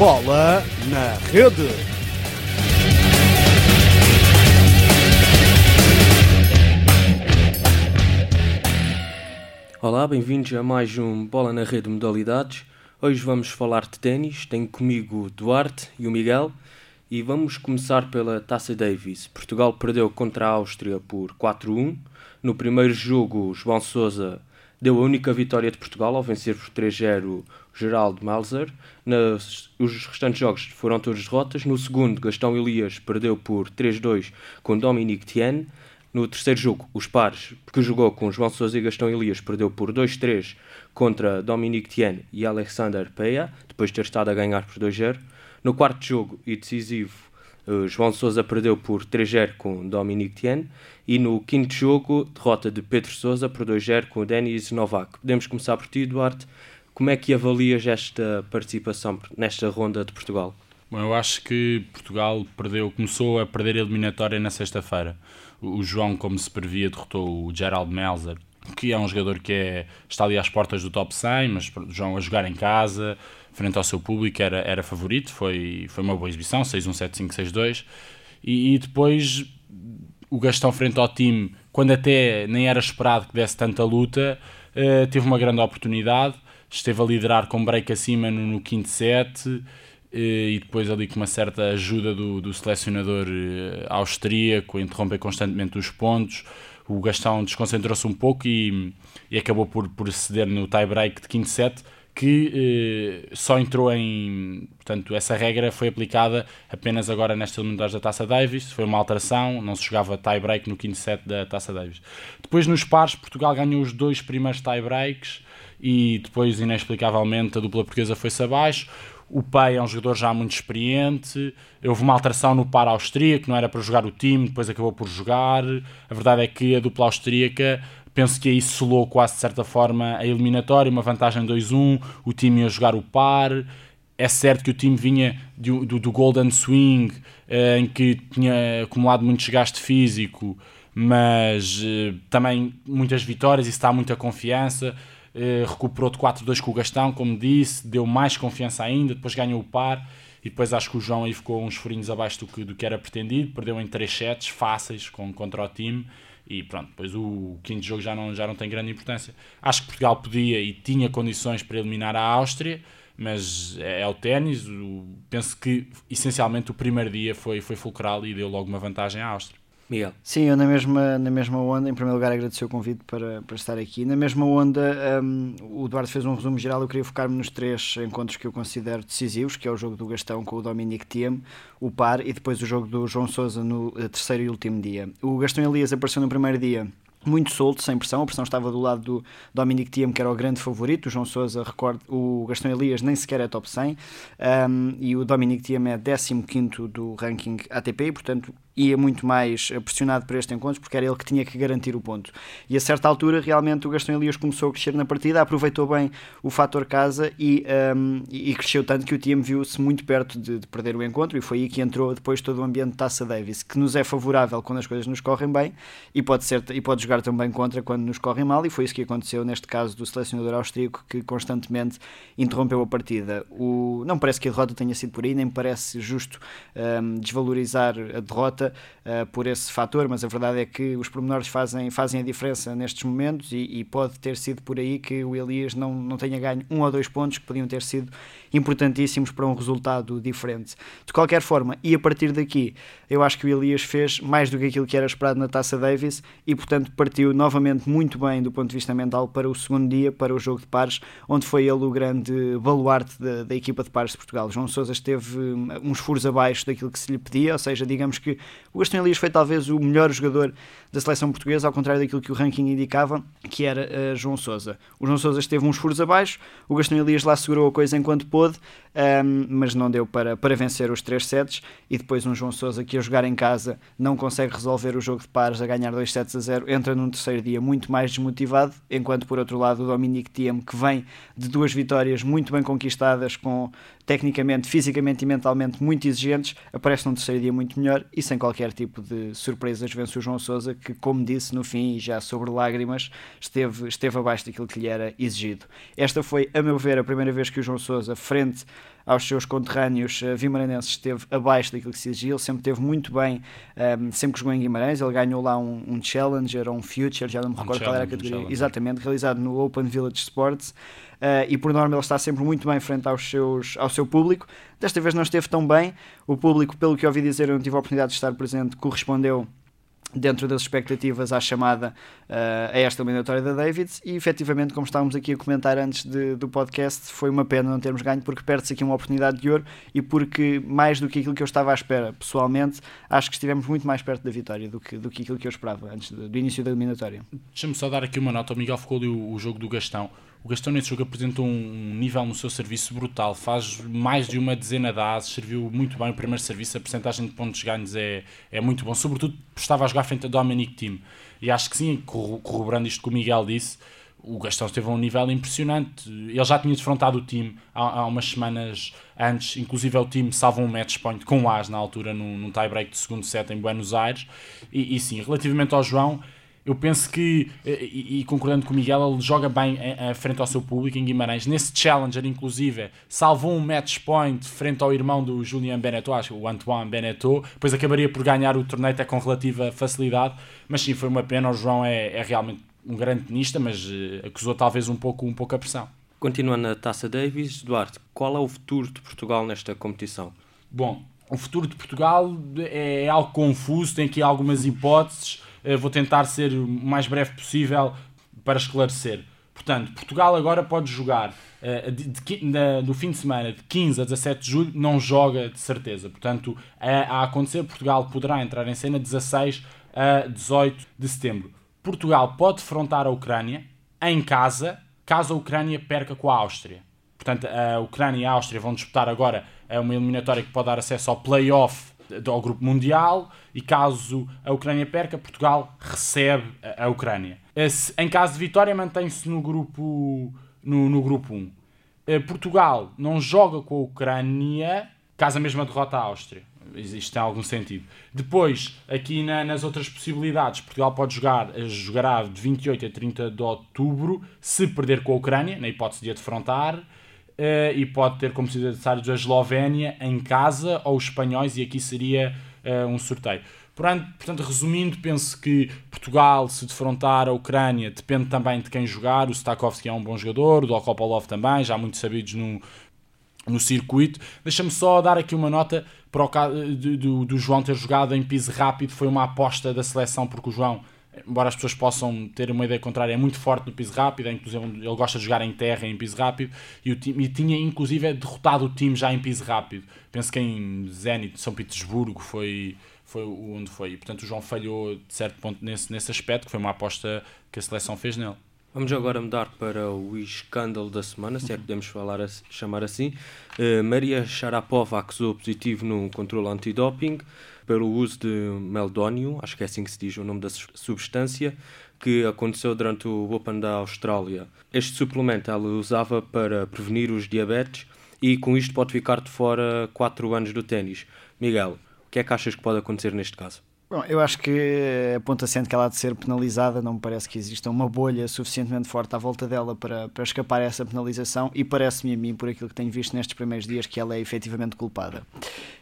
Bola na Rede. Olá, bem-vindos a mais um Bola na Rede Modalidades. Hoje vamos falar de ténis. Tenho comigo o Duarte e o Miguel. E vamos começar pela Taça Davis. Portugal perdeu contra a Áustria por 4-1. No primeiro jogo, João Sousa deu a única vitória de Portugal ao vencer por 3-0 o Geraldo Melzer. Nas, os restantes jogos foram todos derrotas. No segundo, Gastão Elias perdeu por 3-2 com Dominique Thien. No terceiro jogo, os pares, que jogou com João Sousa e Gastão Elias, perdeu por 2-3 contra Dominique Thien e Alexander Peia, depois de ter estado a ganhar por 2-0. No quarto jogo e decisivo, uh, João Sousa perdeu por 3-0 com Dominique Thien. E no quinto jogo, derrota de Pedro Sousa por 2-0 com Denis Novak. Podemos começar por ti, Duarte. Como é que avalias esta participação nesta ronda de Portugal? Bom, eu acho que Portugal perdeu, começou a perder a eliminatória na sexta-feira. O João, como se previa, derrotou o Gerald Melzer, que é um jogador que é, está ali às portas do top 100, mas João a jogar em casa, frente ao seu público, era, era favorito, foi, foi uma boa exibição, 6-1, 7-5, 6-2. E, e depois o Gastão frente ao time, quando até nem era esperado que desse tanta luta, uh, teve uma grande oportunidade, esteve a liderar com break acima no, no quinto set, e depois ali com uma certa ajuda do, do selecionador eh, austríaco interromper constantemente os pontos o Gastão desconcentrou-se um pouco e, e acabou por, por ceder no tie-break de quinto set que eh, só entrou em portanto essa regra foi aplicada apenas agora nestas eliminatórias da Taça Davis foi uma alteração, não se jogava tie-break no quinto set da Taça Davis depois nos pares Portugal ganhou os dois primeiros tie-breaks e depois inexplicavelmente a dupla portuguesa foi-se abaixo o Pai é um jogador já muito experiente. Houve uma alteração no par austríaco, não era para jogar o time, depois acabou por jogar. A verdade é que a dupla austríaca, penso que aí selou quase de certa forma a eliminatória, uma vantagem 2-1. O time ia jogar o par. É certo que o time vinha do, do, do Golden Swing, eh, em que tinha acumulado muito desgaste físico, mas eh, também muitas vitórias e está muita confiança eh, recuperou de 4-2 com o Gastão, como disse, deu mais confiança ainda, depois ganhou o par e depois acho que o João aí ficou uns furinhos abaixo do que, do que era pretendido, perdeu em 3 sets fáceis com, contra o time e pronto, depois o quinto jogo já não, já não tem grande importância. Acho que Portugal podia e tinha condições para eliminar a Áustria, mas é, é o ténis, penso que essencialmente o primeiro dia foi, foi fulcral e deu logo uma vantagem à Áustria. Miguel. Sim, eu na mesma, na mesma onda, em primeiro lugar agradecer o convite para, para estar aqui. Na mesma onda, um, o Eduardo fez um resumo geral, eu queria focar-me nos três encontros que eu considero decisivos, que é o jogo do Gastão com o Dominic Thiem, o par, e depois o jogo do João Sousa no eh, terceiro e último dia. O Gastão Elias apareceu no primeiro dia muito solto, sem pressão. A pressão estava do lado do Dominic Thiem, que era o grande favorito. O João Sousa, recordo, o Gastão Elias nem sequer é top 100. Um, e o Dominic Thiem é 15 do ranking ATP, portanto ia muito mais pressionado para este encontro porque era ele que tinha que garantir o ponto. E a certa altura, realmente, o Gastão Elias começou a crescer na partida, aproveitou bem o fator casa e, um, e cresceu tanto que o Thiem viu-se muito perto de, de, perder o encontro e foi aí que entrou depois todo o ambiente de Taça Davis, que nos é favorável quando as coisas nos correm bem e pode, ser, e pode jogar também contra quando nos correm mal e foi isso que aconteceu neste caso do selecionador austríaco que constantemente interrompeu a partida. O, não parece que a derrota tenha sido por aí, nem parece justo um, desvalorizar a derrota uh, por esse fator, mas a verdade é que os pormenores fazem, fazem a diferença nestes momentos e, e, pode ter sido por aí que o Elias não, não tenha ganho um ou dois pontos que podiam ter sido importantíssimos para um resultado diferente. De qualquer forma, e a partir daqui, eu acho que o Elias fez mais do que aquilo que era esperado na Taça Davis e, portanto, partiu novamente muito bem do ponto de vista mental para o segundo dia, para o jogo de pares, onde foi ele o grande baluarte da, da equipa de pares de Portugal. João Sousa esteve hum, uns furos abaixo daquilo que se lhe pedia, ou seja, digamos que o Gastão Elias foi talvez o melhor jogador da seleção portuguesa, ao contrário daquilo que o ranking indicava, que era uh, João Sousa. O João Sousa esteve uns furos abaixo, o Gastão Elias lá segurou a coisa enquanto pôde, um, mas não deu para, para vencer os três sets, e depois um João Sousa que a jogar em casa não consegue resolver o jogo de pares a ganhar 2 sets a 0, entra num terceiro dia muito mais desmotivado, enquanto por outro lado o Dominic Thiem, que vem de duas vitórias muito bem conquistadas, com tecnicamente, fisicamente e mentalmente muito exigentes, aparece num terceiro dia muito melhor e sem qualquer tipo de surpresas vence o João Sousa, que, como disse no fim, e já sobre lágrimas, esteve, esteve abaixo daquilo que lhe era exigido. Esta foi, a meu ver, a primeira vez que o João Sousa frente aos seus conterrâneos uh, vimaranenses esteve abaixo daquilo que se exigia, ele sempre esteve muito bem, um, ehm, sempre que jogou em Guimarães, ele ganhou lá um, um Challenger ou um Future, já não me recordo um qual era a categoria, exatamente, realizado no Open Village Sports, e por norma ele está sempre muito bem frente aos seus, ao seu público, desta vez não esteve tão bem, o público, pelo que ouvi dizer, eu não tive a oportunidade de estar presente, correspondeu dentro das expectativas à chamada uh, a esta eliminatória da Davids. E efetivamente, como estávamos aqui a comentar antes de, do podcast, foi uma pena não termos ganho porque perde-se aqui uma oportunidade de ouro e porque mais do que aquilo que eu estava à espera pessoalmente, acho que estivemos muito mais perto da vitória do que, do que aquilo que eu esperava antes do, do início da eliminatória. Deixa-me só dar aqui uma nota, o Miguel ficou ali o, o jogo do Gastão o Gastão nesse jogo apresentou um nível no seu serviço brutal, faz mais de uma dezena de ases, serviu muito bem o primeiro serviço, a porcentagem de pontos ganhos é, é muito bom, sobretudo estava a jogar frente a Dominic Team. E acho que sim, corroborando isto que o Miguel disse, o Gastão esteve a um nível impressionante. Ele já tinha defrontado o time há, há umas semanas antes, inclusive o time salva um match point com o As na altura, num, num tie-break de segundo set em Buenos Aires. E, e sim, relativamente ao João, eu penso que, eh, e, e, concordando com o Miguel, ele joga bem a, a, frente ao seu público em Guimarães. Nesse Challenger, inclusive, salvou um match point frente ao irmão do Julian Beneteau, acho o Antoine Beneteau. Depois acabaria por ganhar o torneio até com relativa facilidade. Mas sim, foi uma pena. O João é, é realmente um grande tenista, mas uh, acusou talvez um pouco, um pouco a pressão. Continuando na Taça Davis, Duarte, qual é o futuro de Portugal nesta competição? Bom, o futuro de Portugal é algo confuso, tem aqui algumas hipóteses. Eh, vou tentar ser o mais breve possível para esclarecer. Portanto, Portugal agora pode jogar de, do fim de semana de 15 a 17 de julho, não joga de certeza. Portanto, a, a acontecer, Portugal poderá entrar em cena 16 a 18 de setembro. Portugal pode defrontar a Ucrânia em casa, caso a Ucrânia perca com a Áustria. Portanto, a Ucrânia e a Áustria vão disputar agora é uma eliminatória que pode dar acesso ao play-off ao grupo mundial e caso a Ucrânia perca, Portugal recebe a, Ucrânia. Em caso de vitória, mantém-se no grupo, no, no grupo 1. Eh, Portugal não joga com a Ucrânia caso a mesma derrota à Áustria. Isto tem algum sentido. Depois, aqui na, nas outras possibilidades, Portugal pode jogar, eh, jogará de 28 a 30 de outubro, se perder com a Ucrânia, na hipótese de a defrontar, uh, e pode ter como adversários a Eslovénia em casa ou os espanhóis, e aqui seria uh, um sorteio. Portanto, resumindo, penso que Portugal, se defrontar a Ucrânia, depende também de quem jogar. O Stakowski é um bom jogador, o Dokopolov também, já muito sabidos no, no circuito. Deixa-me só dar aqui uma nota para o do, do João ter jogado em piso rápido. Foi uma aposta da seleção, porque o João embora as pessoas possam ter uma ideia contrária, é muito forte no piso rápido, é, inclusive ele gosta de jogar em terra em piso rápido e, o time, e tinha inclusive derrotado o time já em piso rápido. Penso que em Zenit, São Petersburgo foi, foi onde foi. E, portanto o João falhou de certo ponto nesse, nesse aspecto, que foi uma aposta que a seleção fez nele. Vamos agora mudar para o escândalo da semana, se é que podemos falar, chamar assim. Uh, Maria Sharapova acusou positivo no controle antidoping pelo uso de meldónio, acho que é assim que se diz o nome da substância, que aconteceu durante o Open da Austrália. Este suplemento ela usava para prevenir os diabetes e com isto pode ficar de fora 4 anos do ténis. Miguel, o que é que achas que pode acontecer neste caso? Bom, eu acho que a ponta sendo que ela há de ser penalizada, não me parece que exista uma bolha suficientemente forte à volta dela para, para escapar a essa penalização e parece-me a mim, por aquilo que tenho visto nestes primeiros dias, que ela é efetivamente culpada.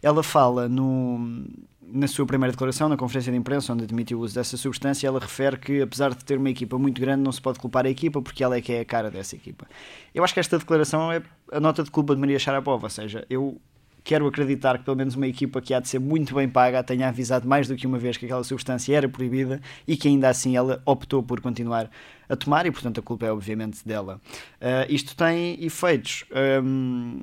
Ela fala no, na sua primeira declaração, na conferência de imprensa, onde admitiu o uso dessa substância, ela refere que, apesar de ter uma equipa muito grande, não se pode culpar a equipa porque ela é que é a cara dessa equipa. Eu acho que esta declaração é a nota de culpa de Maria Sharapova, ou seja, eu quero acreditar que pelo menos uma equipa que há de ser muito bem paga tenha avisado mais do que uma vez que aquela substância era proibida e que ainda assim ela optou por continuar a tomar e portanto a culpa é obviamente dela. Uh, isto tem efeitos um,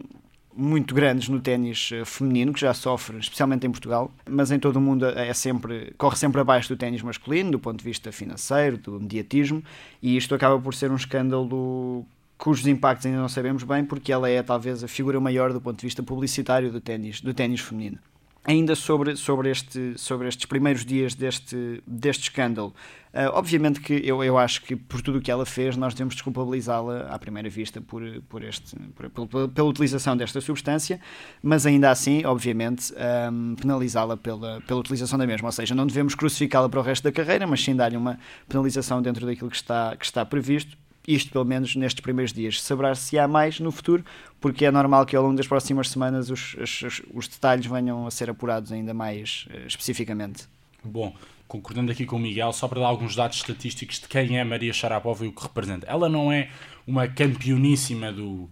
muito grandes no ténis eh, feminino, que já sofre, especialmente em Portugal, mas em todo o mundo é sempre, corre sempre abaixo do ténis masculino, do ponto de vista financeiro, do mediatismo, e isto acaba por ser um escândalo cujos impactos ainda não sabemos bem, porque ela é talvez a figura maior do ponto de vista publicitário do ténis, do ténis feminino. Ainda sobre, sobre, este, sobre estes primeiros dias deste, deste escândalo, uh, obviamente que eu, eu acho que por tudo o que ela fez, nós devemos desculpabilizá-la à primeira vista por, por este, por, por, pela utilização desta substância, mas ainda assim, obviamente, um, penalizá-la pela, pela utilização da mesma. Ou seja, não devemos crucificá-la para o resto da carreira, mas sim dar-lhe uma penalização dentro daquilo que está, que está previsto isto pelo menos nestes primeiros dias. Saberá-se há mais no futuro, porque é normal que ao longo das próximas semanas os, os, os detalhes venham a ser apurados ainda mais uh, especificamente. Bom, concordando aqui com o Miguel, só para dar alguns dados estatísticos de quem é Maria Sharapova e o que representa. Ela não é uma campeoníssima do.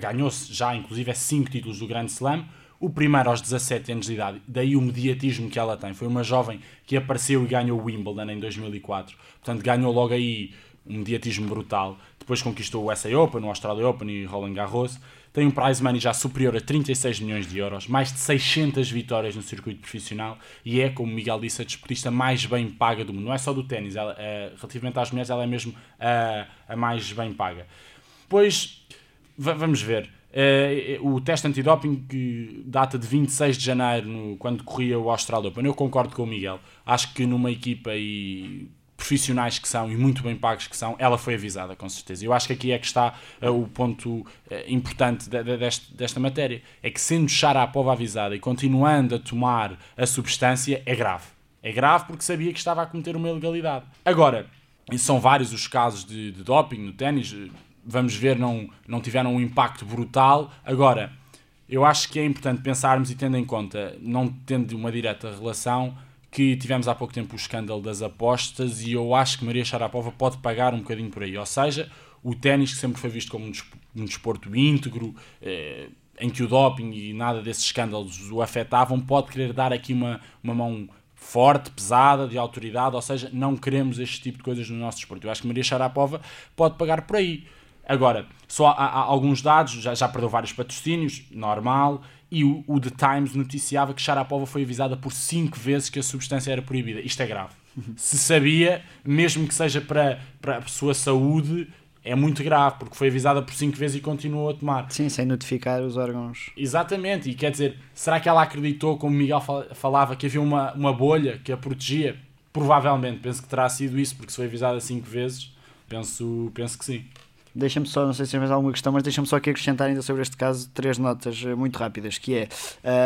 Ganhou-se já, inclusive, é 5 títulos do Grande Slam. O primeiro aos 17 anos de idade, daí o mediatismo que ela tem. Foi uma jovem que apareceu e ganhou o Wimbledon em 2004. Portanto, ganhou logo aí um mediatismo brutal. Depois conquistou o SA Open, o Australia Open e Roland Garros tem um prize money já superior a 36 milhões de euros, mais de 600 vitórias no circuito profissional e é, como Miguel disse, a desportista mais bem paga do mundo. Não é só do ténis, é, relativamente às mulheres, ela é mesmo a, a mais bem paga. Pois, vamos ver. É, o teste antidoping que data de 26 de janeiro, no, quando corria o Australian Open. Eu concordo com o Miguel. Acho que numa equipa e profissionais que são e muito bem pagos que são, ela foi avisada, com certeza. Eu acho que aqui é que está uh, o ponto uh, importante de, de, deste, desta matéria. É que sendo Sharapova avisada e continuando a tomar a substância, é grave. É grave porque sabia que estava a cometer uma ilegalidade. Agora, são vários os casos de, de doping no ténis, vamos ver, não, não tiveram um impacto brutal. Agora, eu acho que é importante pensarmos e tendo em conta, não tendo uma direta relação, que tivemos há pouco tempo o escândalo das apostas e eu acho que Maria Sharapova pode pagar um bocadinho por aí. Ou seja, o ténis, que sempre foi visto como um desporto íntegro, eh, em que o doping e nada desses escândalos o afetavam, pode querer dar aqui uma, uma mão forte, pesada, de autoridade, ou seja, não queremos este tipo de coisas no nosso desporto. Eu acho que Maria Sharapova pode pagar por aí. Agora, só há, há alguns dados, já, já perdeu vários patrocínios, normal, e o, o The Times noticiava que Sharapova foi avisada por 5 vezes que a substância era proibida. Isto é grave. Se sabia, mesmo que seja para, para a sua saúde, é muito grave, porque foi avisada por 5 vezes e continuou a tomar. Sim, sem notificar os órgãos. Exatamente, e quer dizer, será que ela acreditou, como Miguel falava, que havia uma, uma bolha que a protegia? Provavelmente, penso que terá sido isso, porque se foi avisada 5 vezes, penso, penso que sim. Deixa-me só, não sei se tens mais alguma questão, mas deixa-me só aqui acrescentar ainda sobre este caso três notas eh, muito rápidas, que é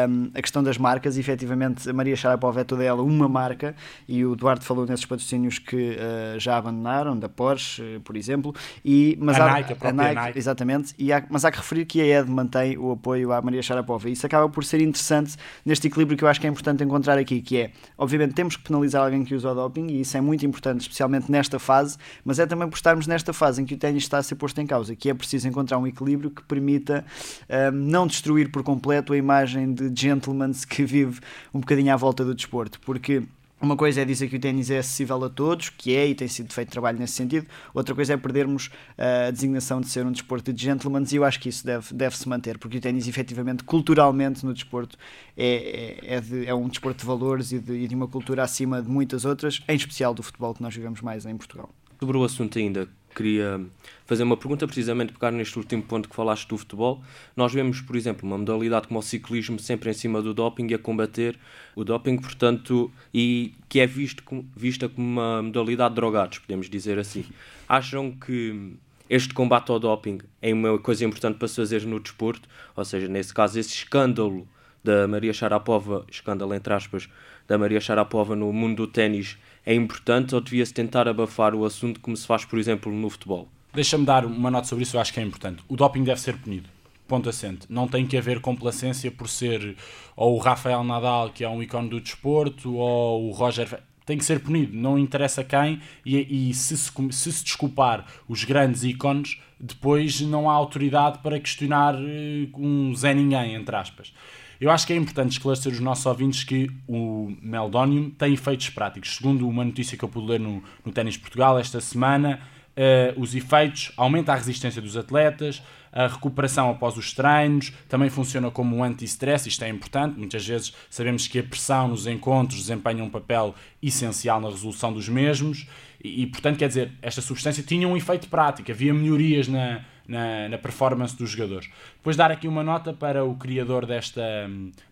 um, a questão das marcas, e, efetivamente a Maria Sharapova é toda ela uma marca, e o Duarte falou nesses patrocínios que uh, já abandonaram, da Porsche, uh, por exemplo, e, mas a, há, Nike, a, a Nike, Nike, exatamente, e há, mas há que referir que a ED mantém o apoio à Maria Sharapova, e isso acaba por ser interessante neste equilíbrio que eu acho que é importante encontrar aqui, que é, obviamente temos que penalizar alguém que usa o doping, e isso é muito importante, especialmente nesta fase, mas é também por estarmos nesta fase em que o ténis está a ser posto em causa, que é preciso encontrar um equilíbrio que permita um, não destruir por completo a imagem de gentleman que vive um bocadinho à volta do desporto, porque uma coisa é dizer que o ténis é acessível a todos, que é e tem sido feito trabalho nesse sentido. Outra coisa é perdermos uh, a designação de ser um desporto de gentlemen e eu acho que isso deve, deve se manter, porque o ténis, efetivamente, culturalmente no desporto, é, é, é, de, é um desporto de valores e de, e de uma cultura acima de muitas outras, em especial do futebol que nós vivemos mais em Portugal. Sobre o assunto ainda, queria fazer uma pergunta, precisamente pegar neste último ponto que falaste do futebol. Nós vemos, por exemplo, uma modalidade como o ciclismo sempre em cima do doping e a combater o doping, portanto, e que é visto, vista como uma modalidade de drogados, podemos dizer assim. Acham que este combate ao doping é uma coisa importante para se fazer no desporto? Ou seja, nesse caso, esse escândalo da Maria Sharapova, escândalo entre aspas, da Maria Sharapova no mundo do ténis é importante ou devia-se tentar abafar o assunto como se faz, por exemplo, no futebol? Deixa-me dar uma nota sobre isso, eu acho que é importante. O doping deve ser punido. Ponto assente. Não tem que haver complacência por ser ou o Rafael Nadal, que é um ícone do desporto, ou o Roger. Tem que ser punido, não interessa quem, e, e se, se, se se desculpar os grandes ícones, depois não há autoridade para questionar uh, um Zé Ninguém, entre aspas. Eu acho que é importante esclarecer os nossos ouvintes que o Meldonium tem efeitos práticos. Segundo uma notícia que eu pude ler no, no Ténis Portugal esta semana, uh, os efeitos aumenta a resistência dos atletas, a recuperação após os treinos, também funciona como um anti-stress, isto é importante, muitas vezes sabemos que a pressão nos encontros desempenha um papel essencial na resolução dos mesmos e, e portanto, quer dizer, esta substância tinha um efeito prático, havia melhorias na, na, na, performance dos jogadores. Depois dar aqui uma nota para o criador desta,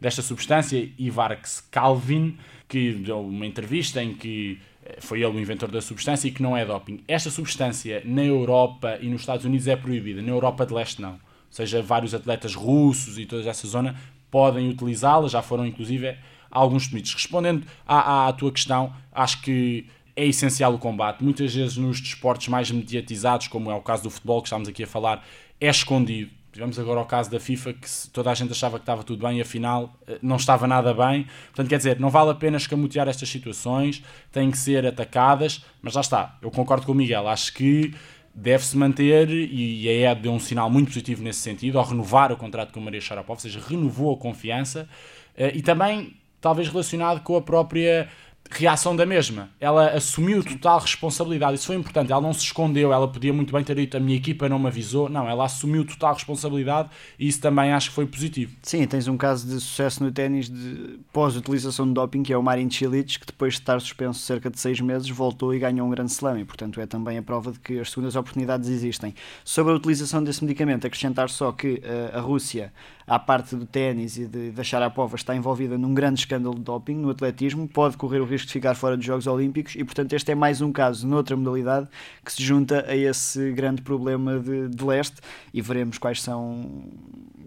desta substância, Ivarx Calvin, que deu uma entrevista em que eh, foi ele o inventor da substância e que não é doping. Esta substância na Europa e nos Estados Unidos é proibida, na Europa de Leste não. Ou seja, vários atletas russos e toda essa zona podem utilizá-la, já foram inclusive alguns demites. Respondendo à, à, à tua questão, acho que é essencial o combate. Muitas vezes nos desportos mais mediatizados, como é o caso do futebol que estamos aqui a falar, é escondido. Tivemos agora o caso da FIFA que toda a gente achava que estava tudo bem e afinal eh, não estava nada bem. Portanto, quer dizer, não vale a pena escamotear estas situações, têm que ser atacadas, mas lá está, eu concordo com o Miguel, acho que deve-se manter e a ED deu um sinal muito positivo nesse sentido ao renovar o contrato com o Maria Sharapov, ou seja, renovou a confiança eh, e também talvez relacionado com a própria reação da mesma. Ela assumiu total responsabilidade. Isso foi importante. Ela não se escondeu. Ela podia muito bem ter dito a minha equipa não me avisou. Não, ela assumiu total responsabilidade e isso também acho que foi positivo. Sim, tens um caso de sucesso no ténis de pós-utilização de doping, que é o Marin Cilic, que depois de estar suspenso cerca de seis meses voltou e ganhou um grande slam. E, portanto, é também a prova de que as segundas oportunidades existem. Sobre a utilização desse medicamento, acrescentar só que uh, a Rússia à parte do ténis e de, de Sharapova está envolvida num grande escândalo de doping no atletismo, pode correr o risco de ficar fora dos Jogos Olímpicos e, portanto, este é mais um caso noutra modalidade que se junta a esse grande problema de, de leste e veremos quais são.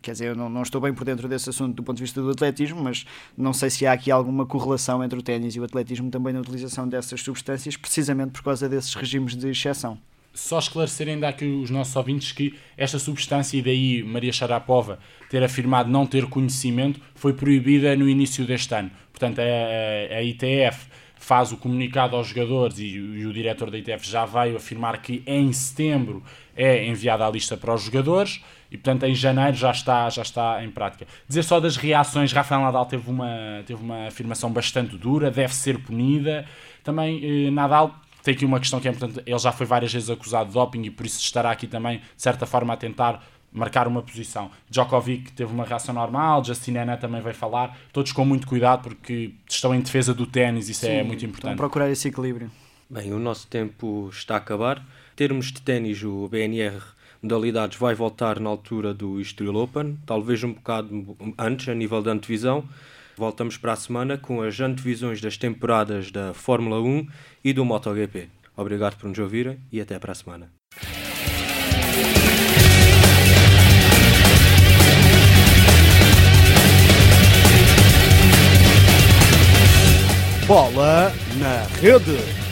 Quer dizer, eu não, não estou bem por dentro desse assunto do ponto de vista do atletismo, mas não sei se há aqui alguma correlação entre o ténis e o atletismo também na utilização dessas substâncias, precisamente por causa desses regimes de exceção só esclarecer ainda aqui os nossos ouvintes que esta substância, e daí Maria Sharapova ter afirmado não ter conhecimento, foi proibida no início deste ano. Portanto, a, a, ITF faz o comunicado aos jogadores e, e, o diretor da ITF já veio afirmar que em setembro é enviada a lista para os jogadores e portanto em janeiro já está, já está em prática. Dizer só das reações, Rafael Nadal teve uma, teve uma afirmação bastante dura, deve ser punida. Também eh, Nadal tem aqui uma questão que é importante, ele já foi várias vezes acusado de doping e por isso estará aqui também, de certa forma, a tentar marcar uma posição. Djokovic teve uma reação normal, Justin também vai falar, todos com muito cuidado porque estão em defesa do ténis, isso é Sim, é muito importante. procurar esse equilíbrio. Bem, o nosso tempo está a acabar. Termos de ténis, o BNR modalidades vai voltar na altura do Estoril Open, talvez um bocado antes, a nível da antevisão. Voltamos para a semana com as antevisões das temporadas da Fórmula 1 e do MotoGP. Obrigado por nos ouvirem e até para a semana. Bola na rede.